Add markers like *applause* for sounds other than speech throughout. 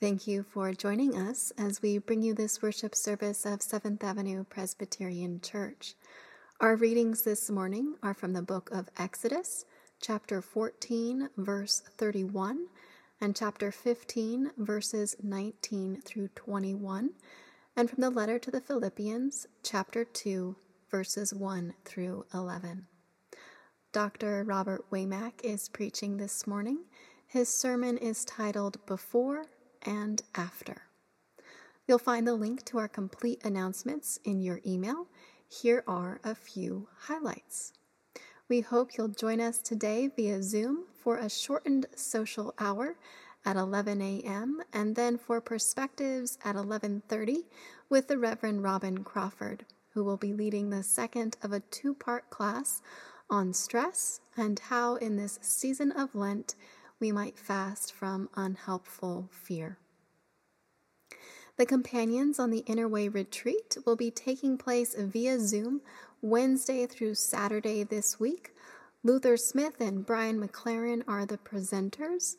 Thank you for joining us as we bring you this worship service of Seventh Avenue Presbyterian Church. Our readings this morning are from the book of Exodus, chapter 14, verse 31, and chapter 15, verses 19 through 21, and from the letter to the Philippians, chapter 2, verses 1 through 11. Dr. Robert Waymack is preaching this morning. His sermon is titled Before and after. You'll find the link to our complete announcements in your email. Here are a few highlights. We hope you'll join us today via Zoom for a shortened social hour at 11 a.m. and then for perspectives at 11:30 with the Reverend Robin Crawford, who will be leading the second of a two-part class on stress and how in this season of Lent we might fast from unhelpful fear. The companions on the Inner Way retreat will be taking place via Zoom Wednesday through Saturday this week. Luther Smith and Brian McLaren are the presenters.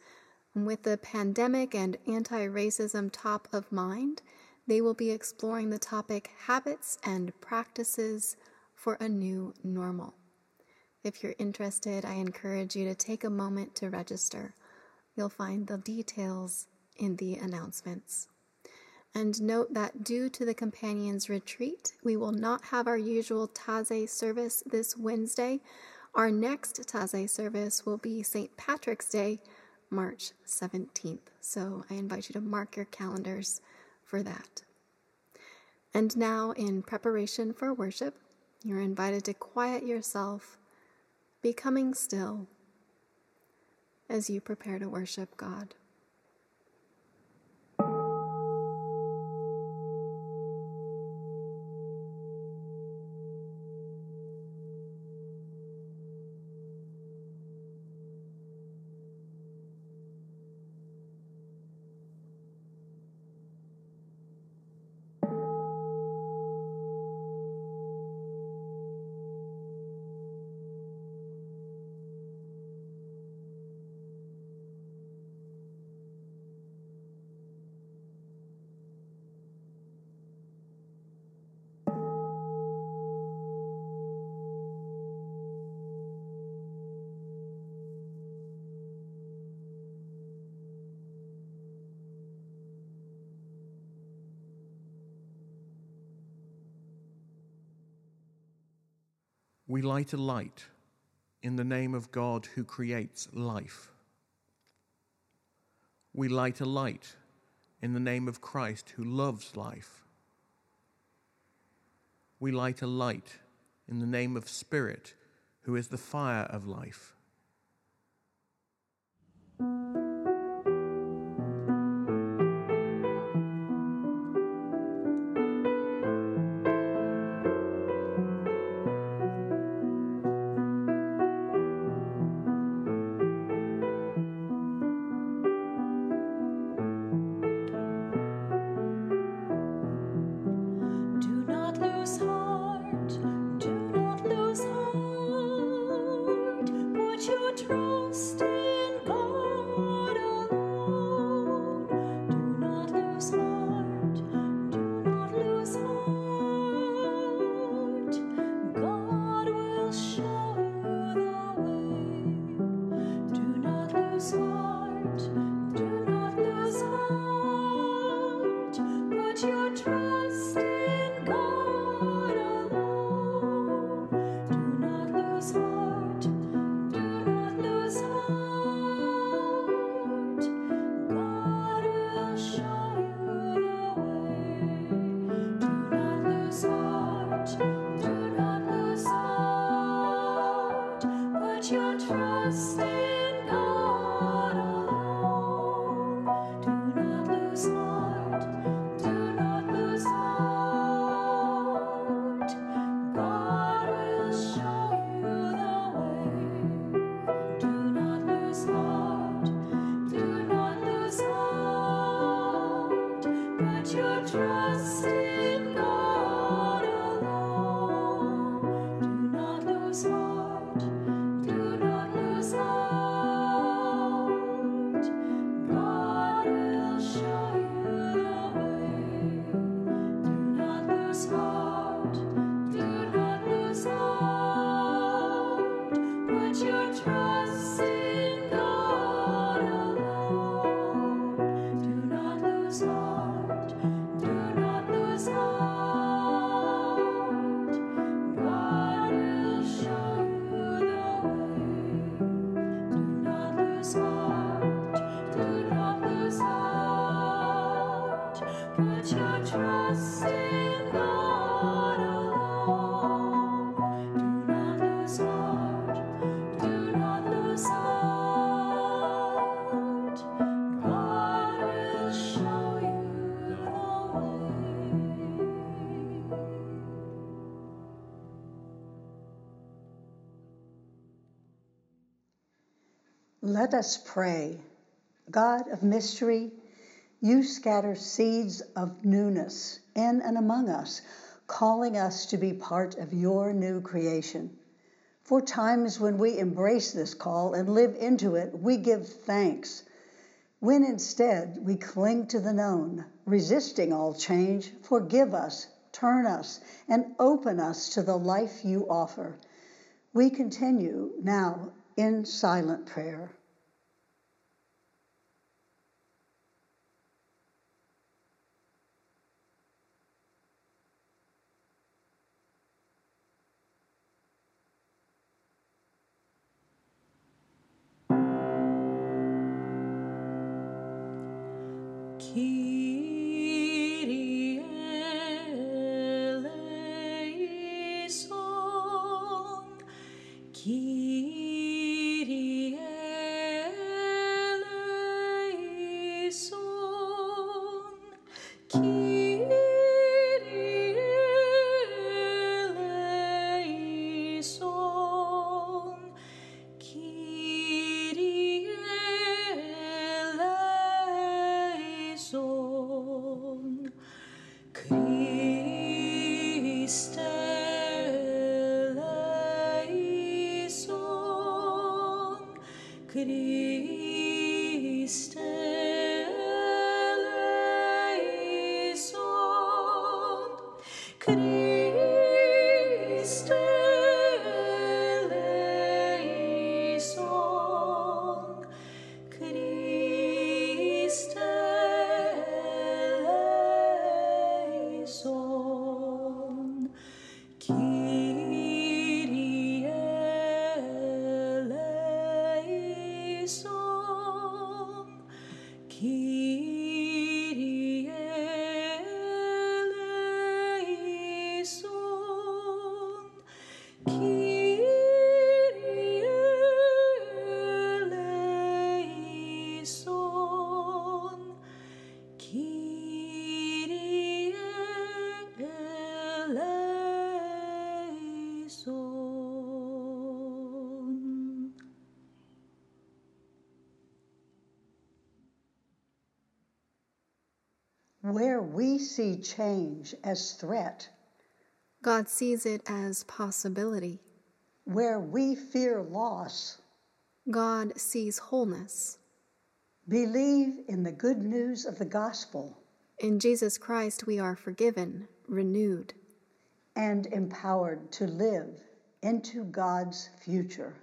With the pandemic and anti racism top of mind, they will be exploring the topic habits and practices for a new normal. If you're interested, I encourage you to take a moment to register. You'll find the details in the announcements. And note that due to the Companions Retreat, we will not have our usual Taizé service this Wednesday. Our next Taizé service will be St. Patrick's Day, March 17th. So I invite you to mark your calendars for that. And now, in preparation for worship, you're invited to quiet yourself becoming still as you prepare to worship God. We light a light in the name of God who creates life. We light a light in the name of Christ who loves life. We light a light in the name of Spirit who is the fire of life. Let us pray. God of mystery, you scatter seeds of newness in and among us, calling us to be part of your new creation. For times when we embrace this call and live into it, we give thanks. When instead we cling to the known, resisting all change, forgive us, turn us, and open us to the life you offer. We continue now in silent prayer. See change as threat, God sees it as possibility. Where we fear loss, God sees wholeness. Believe in the good news of the gospel. In Jesus Christ, we are forgiven, renewed, and empowered to live into God's future.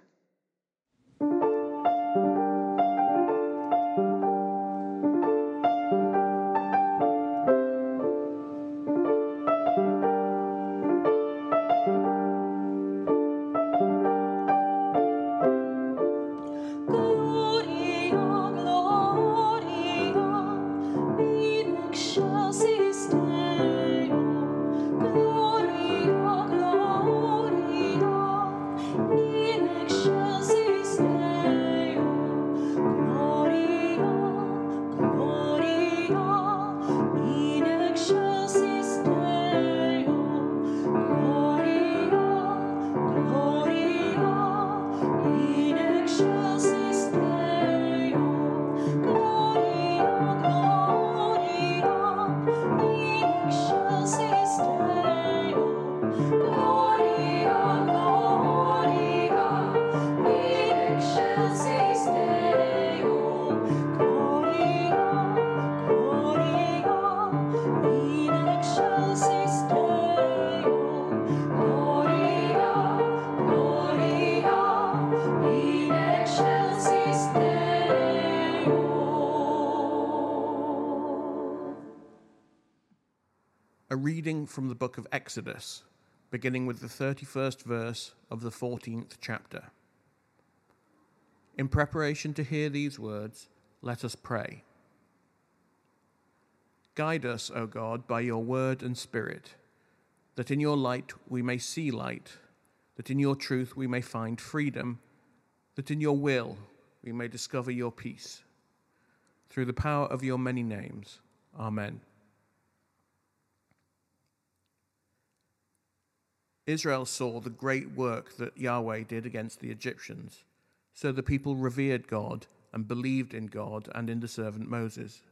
From the book of Exodus, beginning with the 31st verse of the 14th chapter. In preparation to hear these words, let us pray. Guide us, O God, by your word and spirit, that in your light we may see light, that in your truth we may find freedom, that in your will we may discover your peace. Through the power of your many names. Amen. Israel saw the great work that Yahweh did against the Egyptians. So the people revered God and believed in God and in the servant Moses.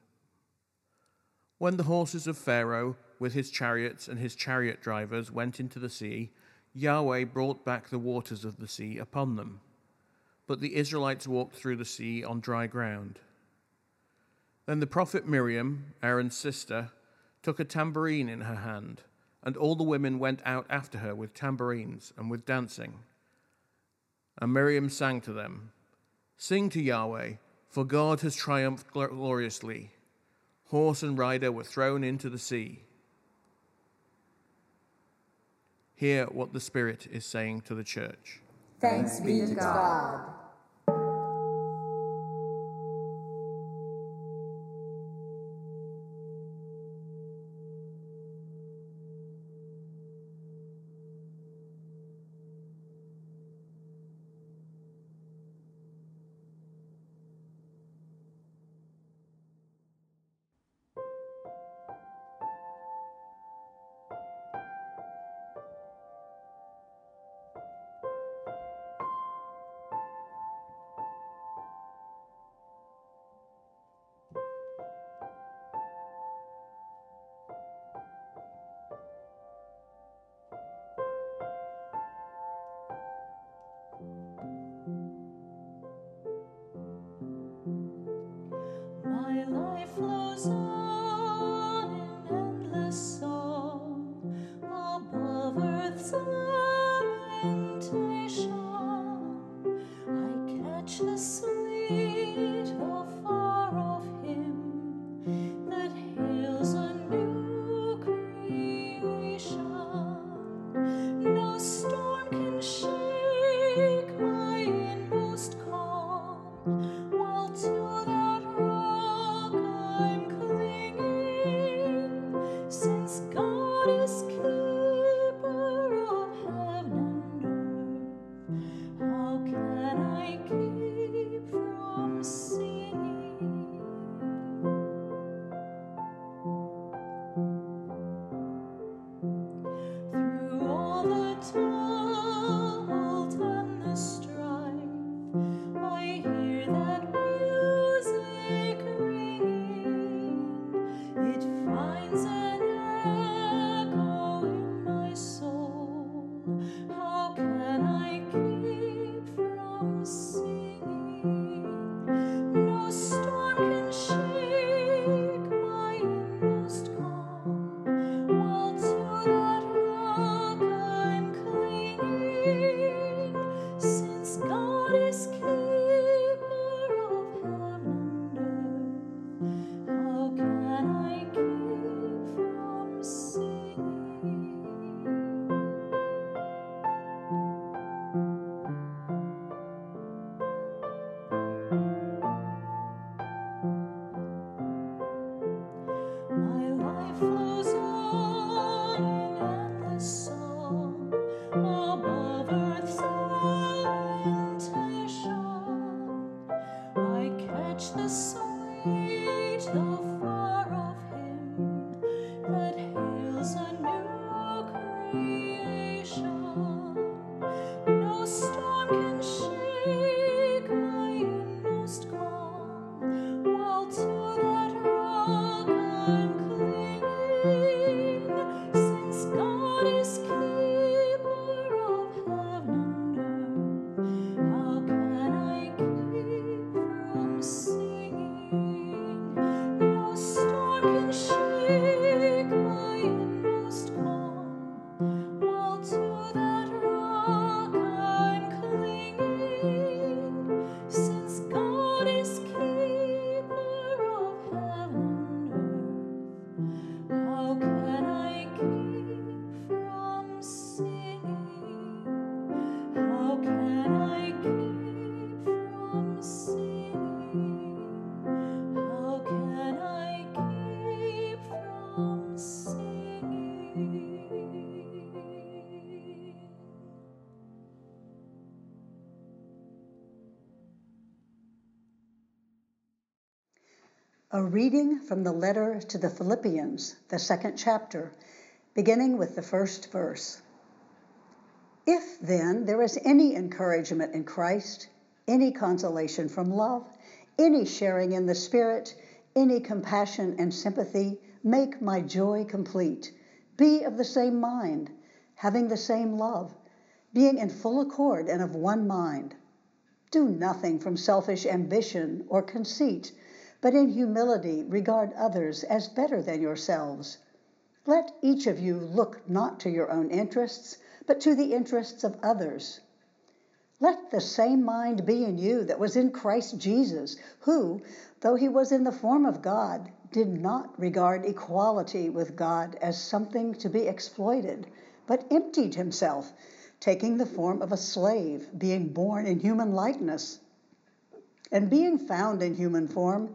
When the horses of Pharaoh, with his chariots and his chariot drivers, went into the sea, Yahweh brought back the waters of the sea upon them. But the Israelites walked through the sea on dry ground. Then the prophet Miriam, Aaron's sister, took a tambourine in her hand, and all the women went out after her with tambourines and with dancing. And Miriam sang to them Sing to Yahweh, for God has triumphed gloriously. Horse and rider were thrown into the sea. Hear what the Spirit is saying to the church. Thanks be to God. A reading from the letter to the Philippians, the second chapter, beginning with the first verse. If then there is any encouragement in Christ, any consolation from love, any sharing in the Spirit, any compassion and sympathy, make my joy complete. Be of the same mind, having the same love, being in full accord and of one mind. Do nothing from selfish ambition or conceit, but in humility regard others as better than yourselves. Let each of you look not to your own interests, but to the interests of others. Let the same mind be in you that was in Christ Jesus, who, though he was in the form of God, did not regard equality with God as something to be exploited, but emptied himself, taking the form of a slave, being born in human likeness. And being found in human form,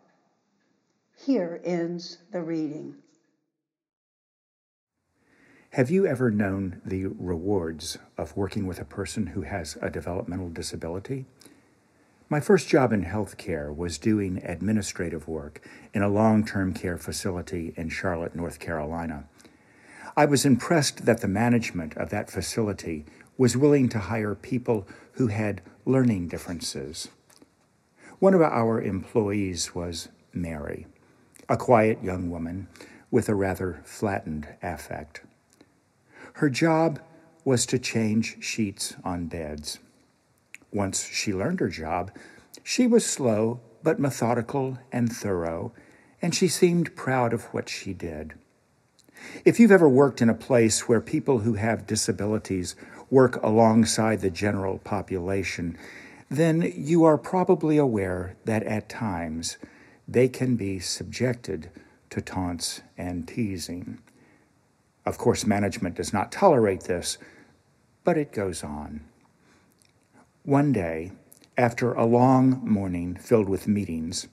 Here ends the reading. Have you ever known the rewards of working with a person who has a developmental disability? My first job in healthcare was doing administrative work in a long term care facility in Charlotte, North Carolina. I was impressed that the management of that facility was willing to hire people who had learning differences. One of our employees was Mary, a quiet young woman with a rather flattened affect. Her job was to change sheets on beds. Once she learned her job, she was slow but methodical and thorough, and she seemed proud of what she did. If you've ever worked in a place where people who have disabilities work alongside the general population, then you are probably aware that at times they can be subjected to taunts and teasing. Of course, management does not tolerate this, but it goes on. One day, after a long morning filled with meetings,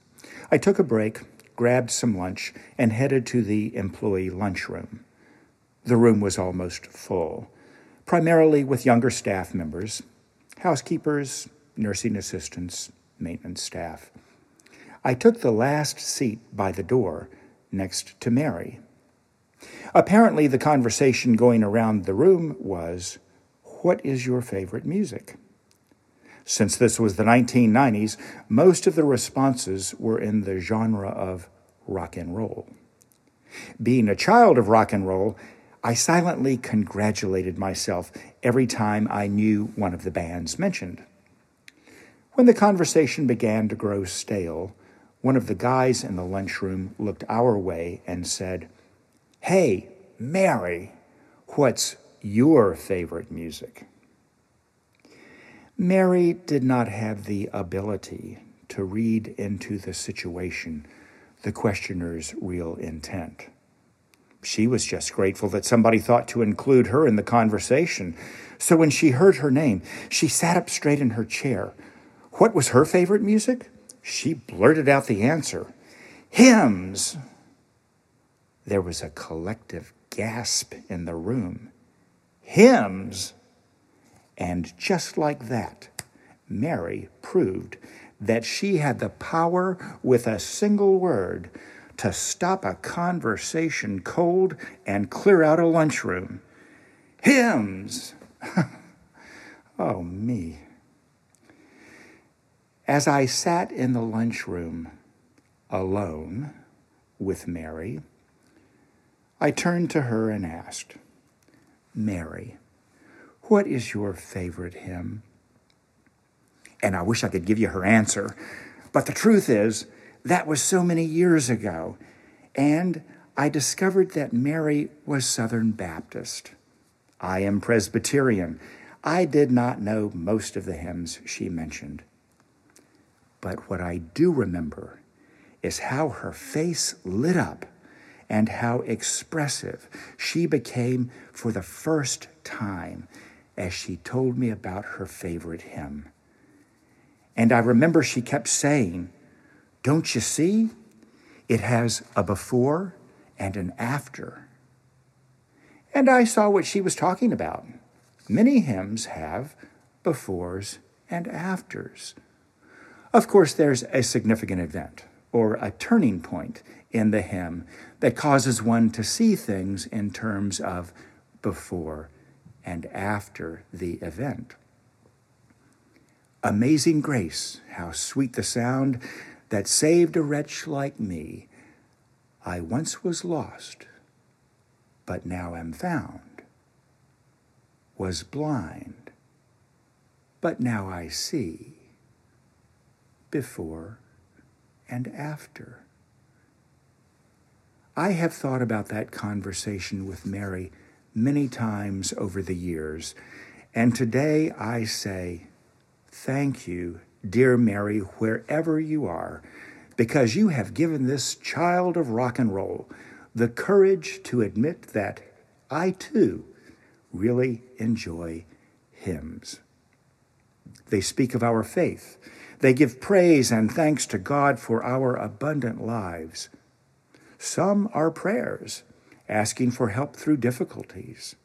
I took a break, grabbed some lunch, and headed to the employee lunchroom. The room was almost full, primarily with younger staff members, housekeepers, nursing assistants, maintenance staff. I took the last seat by the door next to Mary. Apparently, the conversation going around the room was What is your favorite music? Since this was the 1990s, most of the responses were in the genre of rock and roll. Being a child of rock and roll, I silently congratulated myself every time I knew one of the bands mentioned. When the conversation began to grow stale, one of the guys in the lunchroom looked our way and said, Hey, Mary, what's your favorite music? Mary did not have the ability to read into the situation the questioner's real intent. She was just grateful that somebody thought to include her in the conversation. So when she heard her name, she sat up straight in her chair. What was her favorite music? She blurted out the answer hymns. There was a collective gasp in the room. Hymns! And just like that, Mary proved that she had the power with a single word to stop a conversation cold and clear out a lunchroom. Hymns! *laughs* oh, me. As I sat in the lunchroom alone with Mary, I turned to her and asked, Mary, what is your favorite hymn? And I wish I could give you her answer, but the truth is, that was so many years ago. And I discovered that Mary was Southern Baptist. I am Presbyterian. I did not know most of the hymns she mentioned. But what I do remember is how her face lit up and how expressive she became for the first time as she told me about her favorite hymn. And I remember she kept saying, Don't you see? It has a before and an after. And I saw what she was talking about. Many hymns have befores and afters. Of course, there's a significant event or a turning point in the hymn that causes one to see things in terms of before and after the event. Amazing grace, how sweet the sound that saved a wretch like me. I once was lost, but now am found, was blind, but now I see, before and after. I have thought about that conversation with Mary many times over the years, and today I say, Thank you, dear Mary, wherever you are, because you have given this child of rock and roll the courage to admit that I too really enjoy hymns. They speak of our faith. They give praise and thanks to God for our abundant lives. Some are prayers, asking for help through difficulties.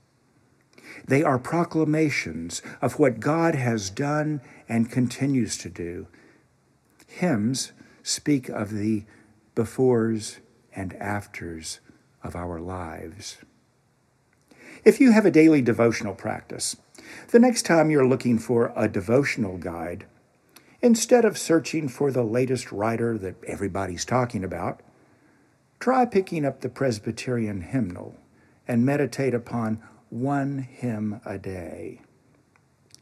They are proclamations of what God has done and continues to do. Hymns speak of the befores and afters of our lives. If you have a daily devotional practice, the next time you're looking for a devotional guide, instead of searching for the latest writer that everybody's talking about, try picking up the Presbyterian hymnal and meditate upon one hymn a day.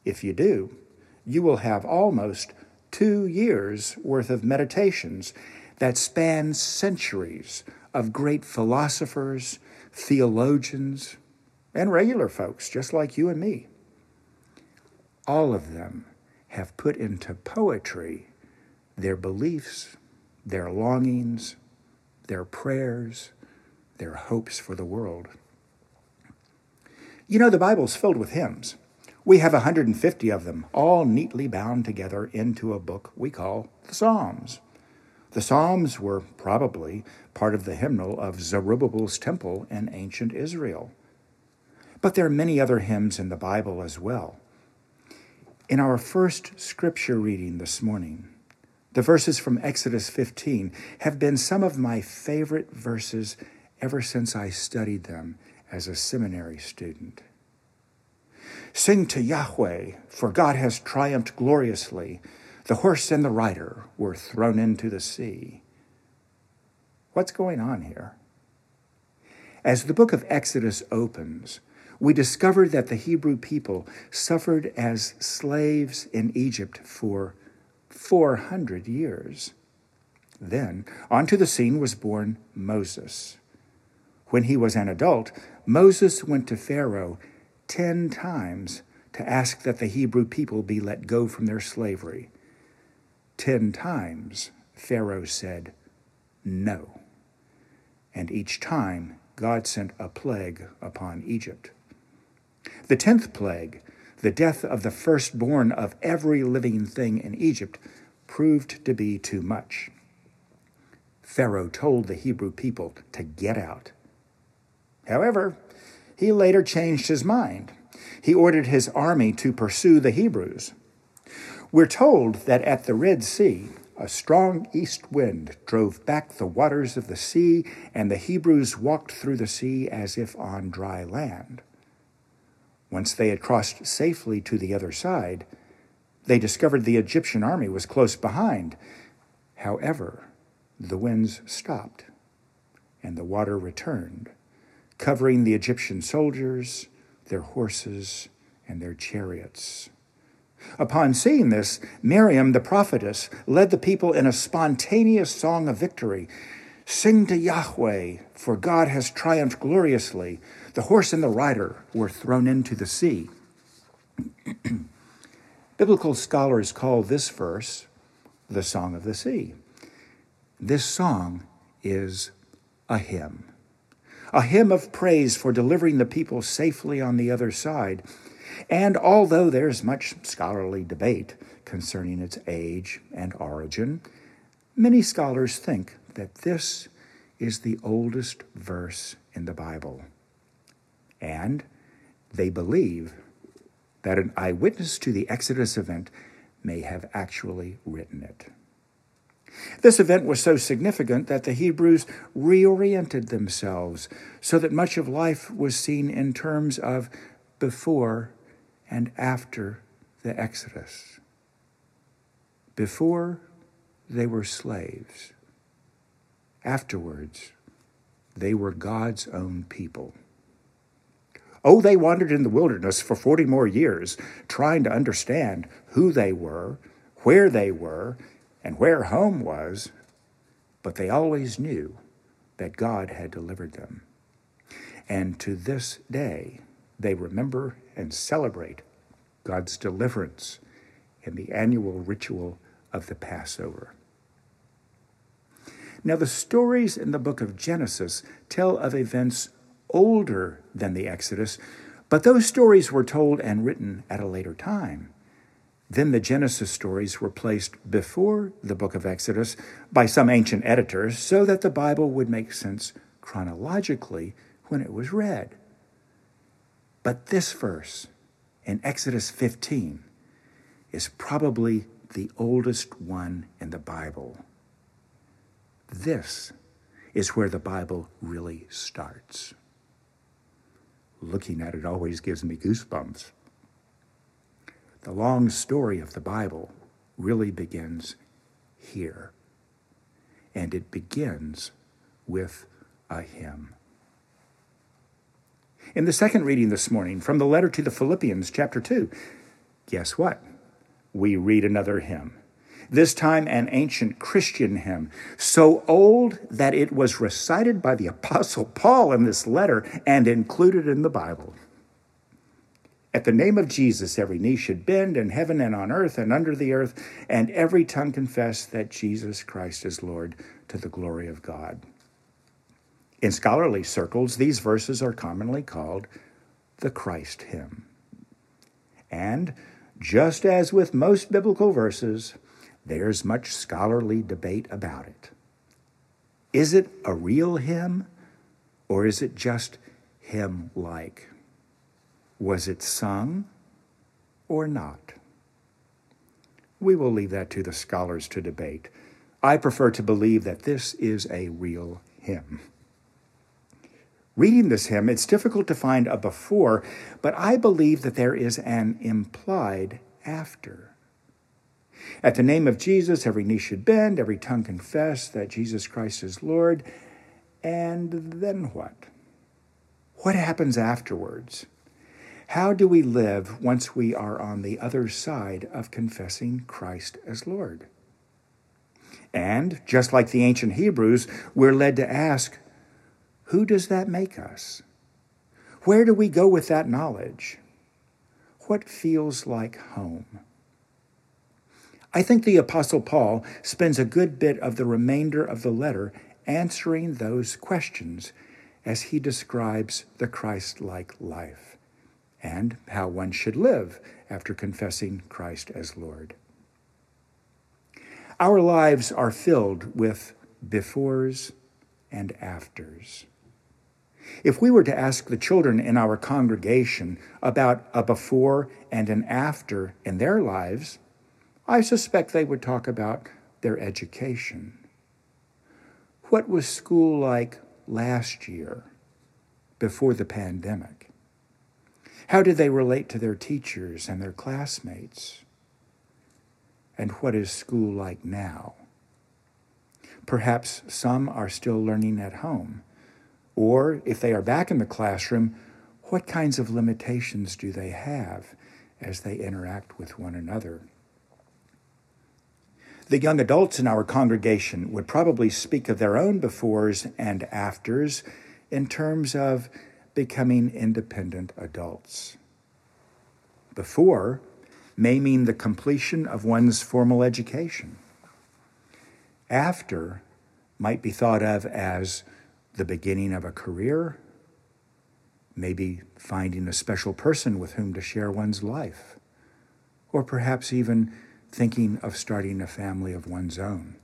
If you do, you will have almost two years worth of meditations that span centuries of great philosophers, theologians, and regular folks just like you and me. All of them have put into poetry their beliefs, their longings, their prayers, their hopes for the world. You know, the Bible's filled with hymns. We have 150 of them, all neatly bound together into a book we call the Psalms. The Psalms were probably part of the hymnal of Zerubbabel's temple in ancient Israel. But there are many other hymns in the Bible as well. In our first scripture reading this morning, the verses from Exodus 15 have been some of my favorite verses ever since I studied them as a seminary student. Sing to Yahweh, for God has triumphed gloriously. The horse and the rider were thrown into the sea. What's going on here? As the book of Exodus opens, we discover that the Hebrew people suffered as slaves in Egypt for 400 years. Then, onto the scene was born Moses. When he was an adult, Moses went to Pharaoh ten times to ask that the Hebrew people be let go from their slavery. Ten times Pharaoh said, No. And each time God sent a plague upon Egypt. The tenth plague, the death of the firstborn of every living thing in Egypt, proved to be too much. Pharaoh told the Hebrew people to get out. However, he later changed his mind. He ordered his army to pursue the Hebrews. We're told that at the Red Sea, a strong east wind drove back the waters of the sea, and the Hebrews walked through the sea as if on dry land. Once they had crossed safely to the other side, they discovered the Egyptian army was close behind. However, the winds stopped, and the water returned covering the Egyptian soldiers, their horses, and their chariots. Upon seeing this, Miriam the prophetess led the people in a spontaneous song of victory. Sing to Yahweh, for God has triumphed gloriously. The horse and the rider were thrown into the sea. *clears throat* Biblical scholars call this verse the Song of the Sea. This song is a hymn a hymn of praise for delivering the people safely on the other side. And although there's much scholarly debate concerning its age and origin, Many scholars think that this is the oldest verse in the Bible. And they believe that an eyewitness to the Exodus event may have actually written it. This event was so significant that the Hebrews reoriented themselves so that much of life was seen in terms of before and after the Exodus. Before, they were slaves. Afterwards, they were God's own people. Oh, they wandered in the wilderness for 40 more years, trying to understand who they were, where they were, and where home was, but they always knew that God had delivered them. And to this day, they remember and celebrate God's deliverance in the annual ritual of the Passover. Now, the stories in the book of Genesis tell of events older than the Exodus, but those stories were told and written at a later time. Then the Genesis stories were placed before the book of Exodus by some ancient editors so that the Bible would make sense chronologically when it was read. But this verse in Exodus 15 is probably the oldest one in the Bible. This is where the Bible really starts. Looking at it always gives me goosebumps. The long story of the Bible really begins here. And it begins with a hymn. In the second reading this morning from the letter to the Philippians, chapter 2, guess what? We read another hymn this time an ancient Christian hymn, so old that it was recited by the *laughs* Apostle Paul in this letter and included in the Bible. At the name of Jesus, every knee should bend in heaven and on earth and under the earth, and every tongue confess that Jesus Christ is Lord to the glory of God. In scholarly circles, these verses are commonly called the Christ hymn. And just as with most biblical verses, there's much scholarly debate about it. Is it a real hymn or is it just hymn like? Was it sung or not? We will leave that to the scholars to debate. I prefer to believe that this is a real hymn. Reading this hymn, it's difficult to find a before, but I believe that there is an implied after. At the name of Jesus, every knee should bend, every tongue confess that Jesus Christ is Lord. And then what? What happens afterwards? How do we live once we are on the other side of confessing Christ as Lord? And just like the ancient Hebrews, we're led to ask, who does that make us? Where do we go with that knowledge? What feels like home? I think the Apostle Paul spends a good bit of the remainder of the letter answering those questions as he describes the Christ like life and how one should live after confessing Christ as Lord. Our lives are filled with befores and afters. If we were to ask the children in our congregation about a before and an after in their lives, I suspect they would talk about their education. What was school like last year before the pandemic? How did they relate to their teachers and their classmates? And what is school like now? Perhaps some are still learning at home. Or if they are back in the classroom, what kinds of limitations do they have as they interact with one another? The young adults in our congregation would probably speak of their own befores and afters in terms of becoming independent adults. Before may mean the completion of one's formal education. After might be thought of as the beginning of a career, maybe finding a special person with whom to share one's life, or perhaps even thinking of starting a family of one's own.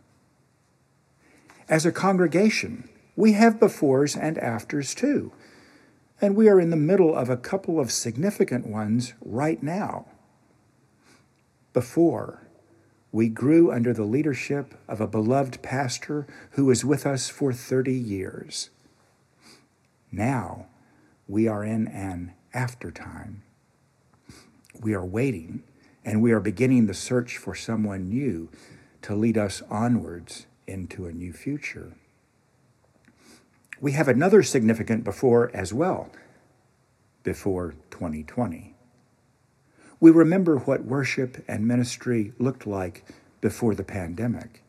As a congregation, we have befores and afters too, and we are in the middle of a couple of significant ones right now. Before, we grew under the leadership of a beloved pastor who was with us for 30 years. Now, we are in an aftertime. We are waiting and we are beginning the search for someone new to lead us onwards into a new future. We have another significant before as well, before 2020. We remember what worship and ministry looked like before the pandemic,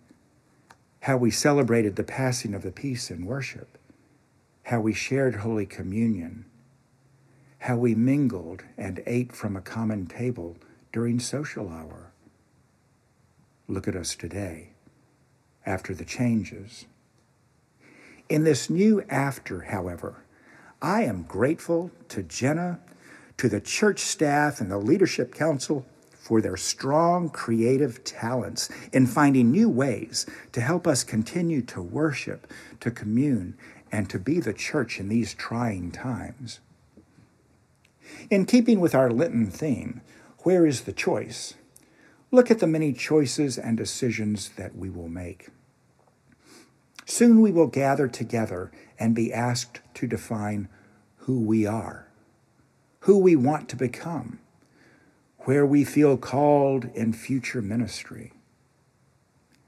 how we celebrated the passing of the peace in worship, how we shared Holy Communion, how we mingled and ate from a common table during social hour. Look at us today, after the changes. In this new after, however, I am grateful to Jenna, to the church staff, and the leadership council for their strong creative talents in finding new ways to help us continue to worship, to commune, and to be the church in these trying times. In keeping with our Lenten theme, where is the choice? Look at the many choices and decisions that we will make. Soon we will gather together and be asked to define who we are, who we want to become, where we feel called in future ministry.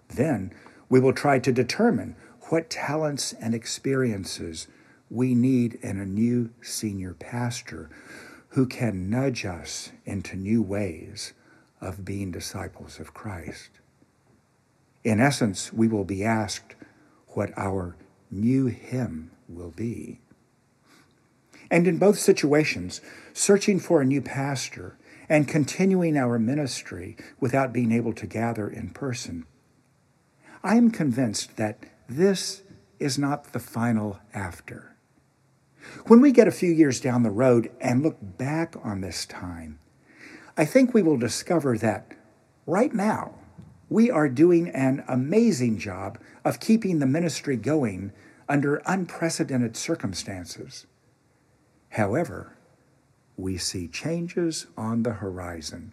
Then we will try to determine what talents and experiences we need in a new senior pastor who can nudge us into new ways of being disciples of Christ. In essence, we will be asked what our new hymn will be. And in both situations, searching for a new pastor and continuing our ministry without being able to gather in person, I am convinced that this is not the final after. When we get a few years down the road and look back on this time, I think we will discover that right now we are doing an amazing job of keeping the ministry going under unprecedented circumstances. However, we see changes on the horizon.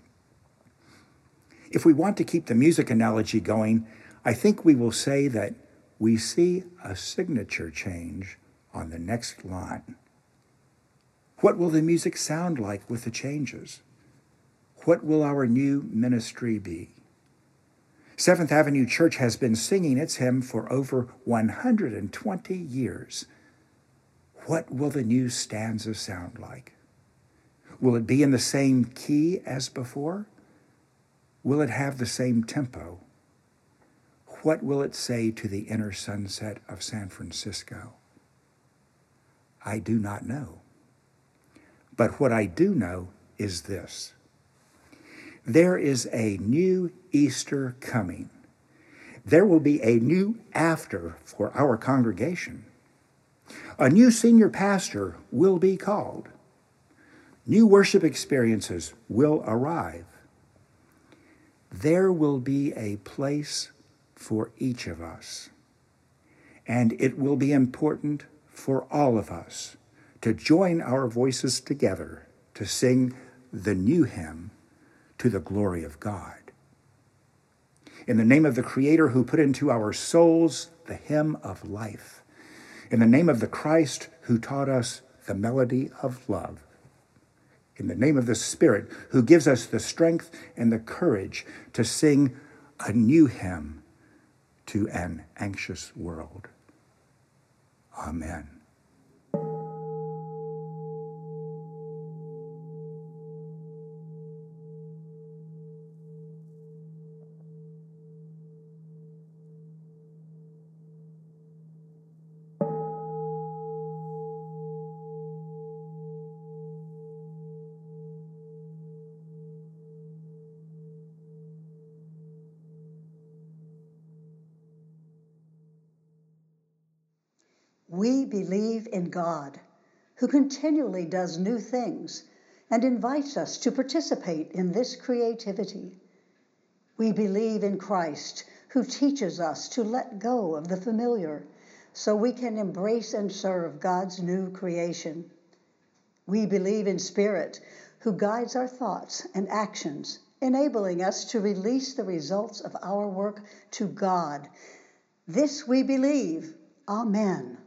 If we want to keep the music analogy going, I think we will say that we see a signature change on the next line. What will the music sound like with the changes? What will our new ministry be? Seventh Avenue Church has been singing its hymn for over 120 years. What will the new stanza sound like? Will it be in the same key as before? Will it have the same tempo? What will it say to the inner sunset of San Francisco? I do not know. But what I do know is this there is a new Easter coming. There will be a new after for our congregation. A new senior pastor will be called. New worship experiences will arrive. There will be a place for each of us. And it will be important for all of us to join our voices together to sing the new hymn to the glory of God. In the name of the Creator who put into our souls the hymn of life, in the name of the Christ who taught us the melody of love, in the name of the Spirit who gives us the strength and the courage to sing a new hymn to an anxious world. Amen. We believe in God, who continually does new things and invites us to participate in this creativity. We believe in Christ, who teaches us to let go of the familiar so we can embrace and serve God's new creation. We believe in Spirit, who guides our thoughts and actions, enabling us to release the results of our work to God. This we believe. Amen.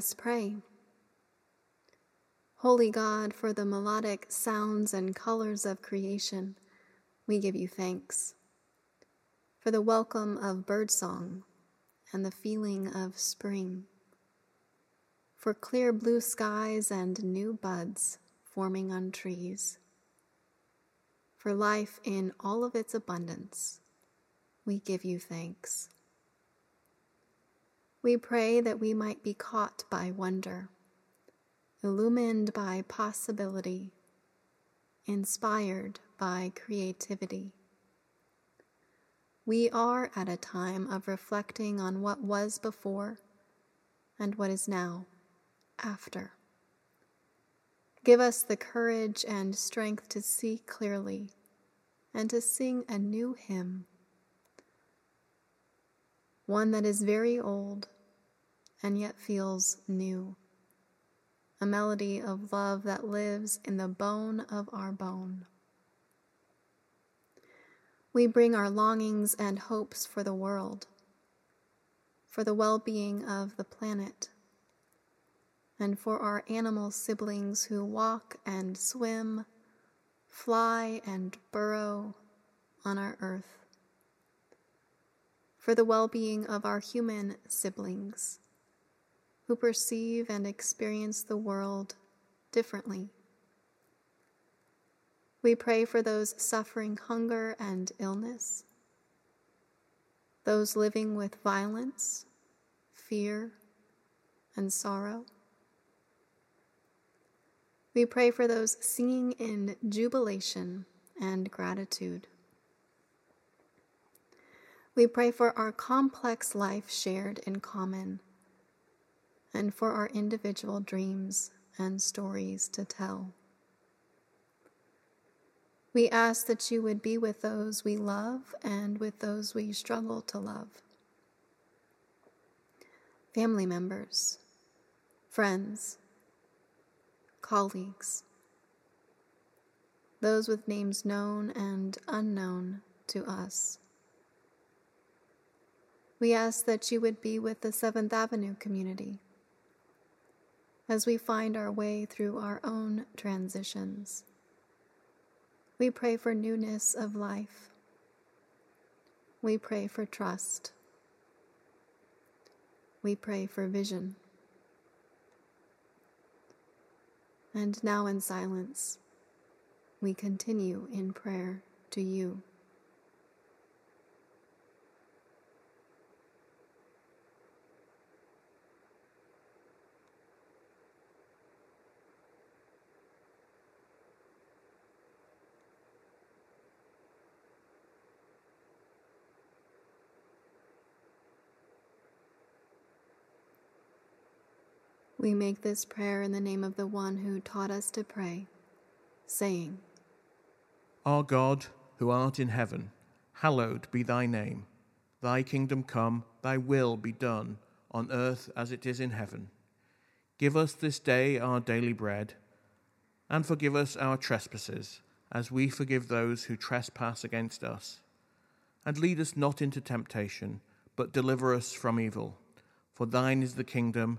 Us pray. Holy God, for the melodic sounds and colors of creation, we give you thanks. For the welcome of birdsong and the feeling of spring. For clear blue skies and new buds forming on trees. For life in all of its abundance, we give you thanks. We pray that we might be caught by wonder, illumined by possibility, inspired by creativity. We are at a time of reflecting on what was before and what is now after. Give us the courage and strength to see clearly and to sing a new hymn one that is very old and yet feels new. a melody of love that lives in the bone of our bone. We bring our longings and hopes for the world, for the well being of the planet, and for our animal siblings who walk and swim, fly and burrow on our earth, for the well being of our human siblings who perceive and experience the world differently. We pray for those suffering hunger and illness, those living with violence, fear, and sorrow. We pray for those singing in jubilation and gratitude. We pray for our complex life shared in common and for our individual dreams and stories to tell. We ask that you would be with those we love and with those we struggle to love. Family members, friends, colleagues, those with names known and unknown to us. We ask that you would be with the Seventh Avenue community as we find our way through our own transitions. We pray for newness of life. We pray for trust. We pray for vision. And now in silence, we continue in prayer to you. We make this prayer in the name of the one who taught us to pray, saying, Our God, who art in heaven, hallowed be thy name. Thy kingdom come, thy will be done, on earth as it is in heaven. Give us this day our daily bread, and forgive us our trespasses, as we forgive those who trespass against us. And lead us not into temptation, but deliver us from evil. For thine is the kingdom,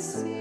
see.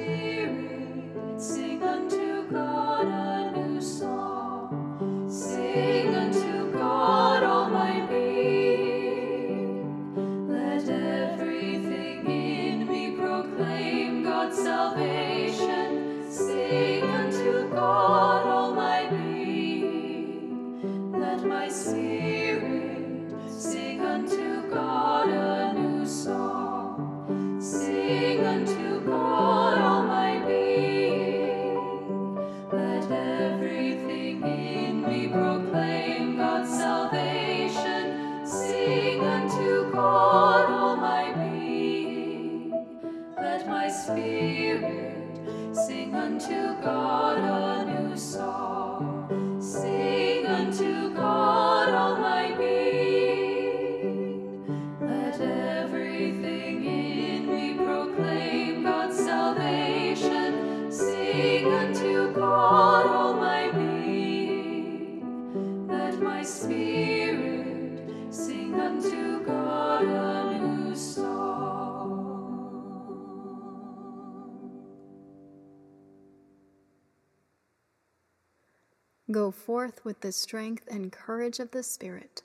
Forth with the strength and courage of the Spirit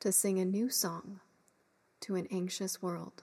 to sing a new song to an anxious world.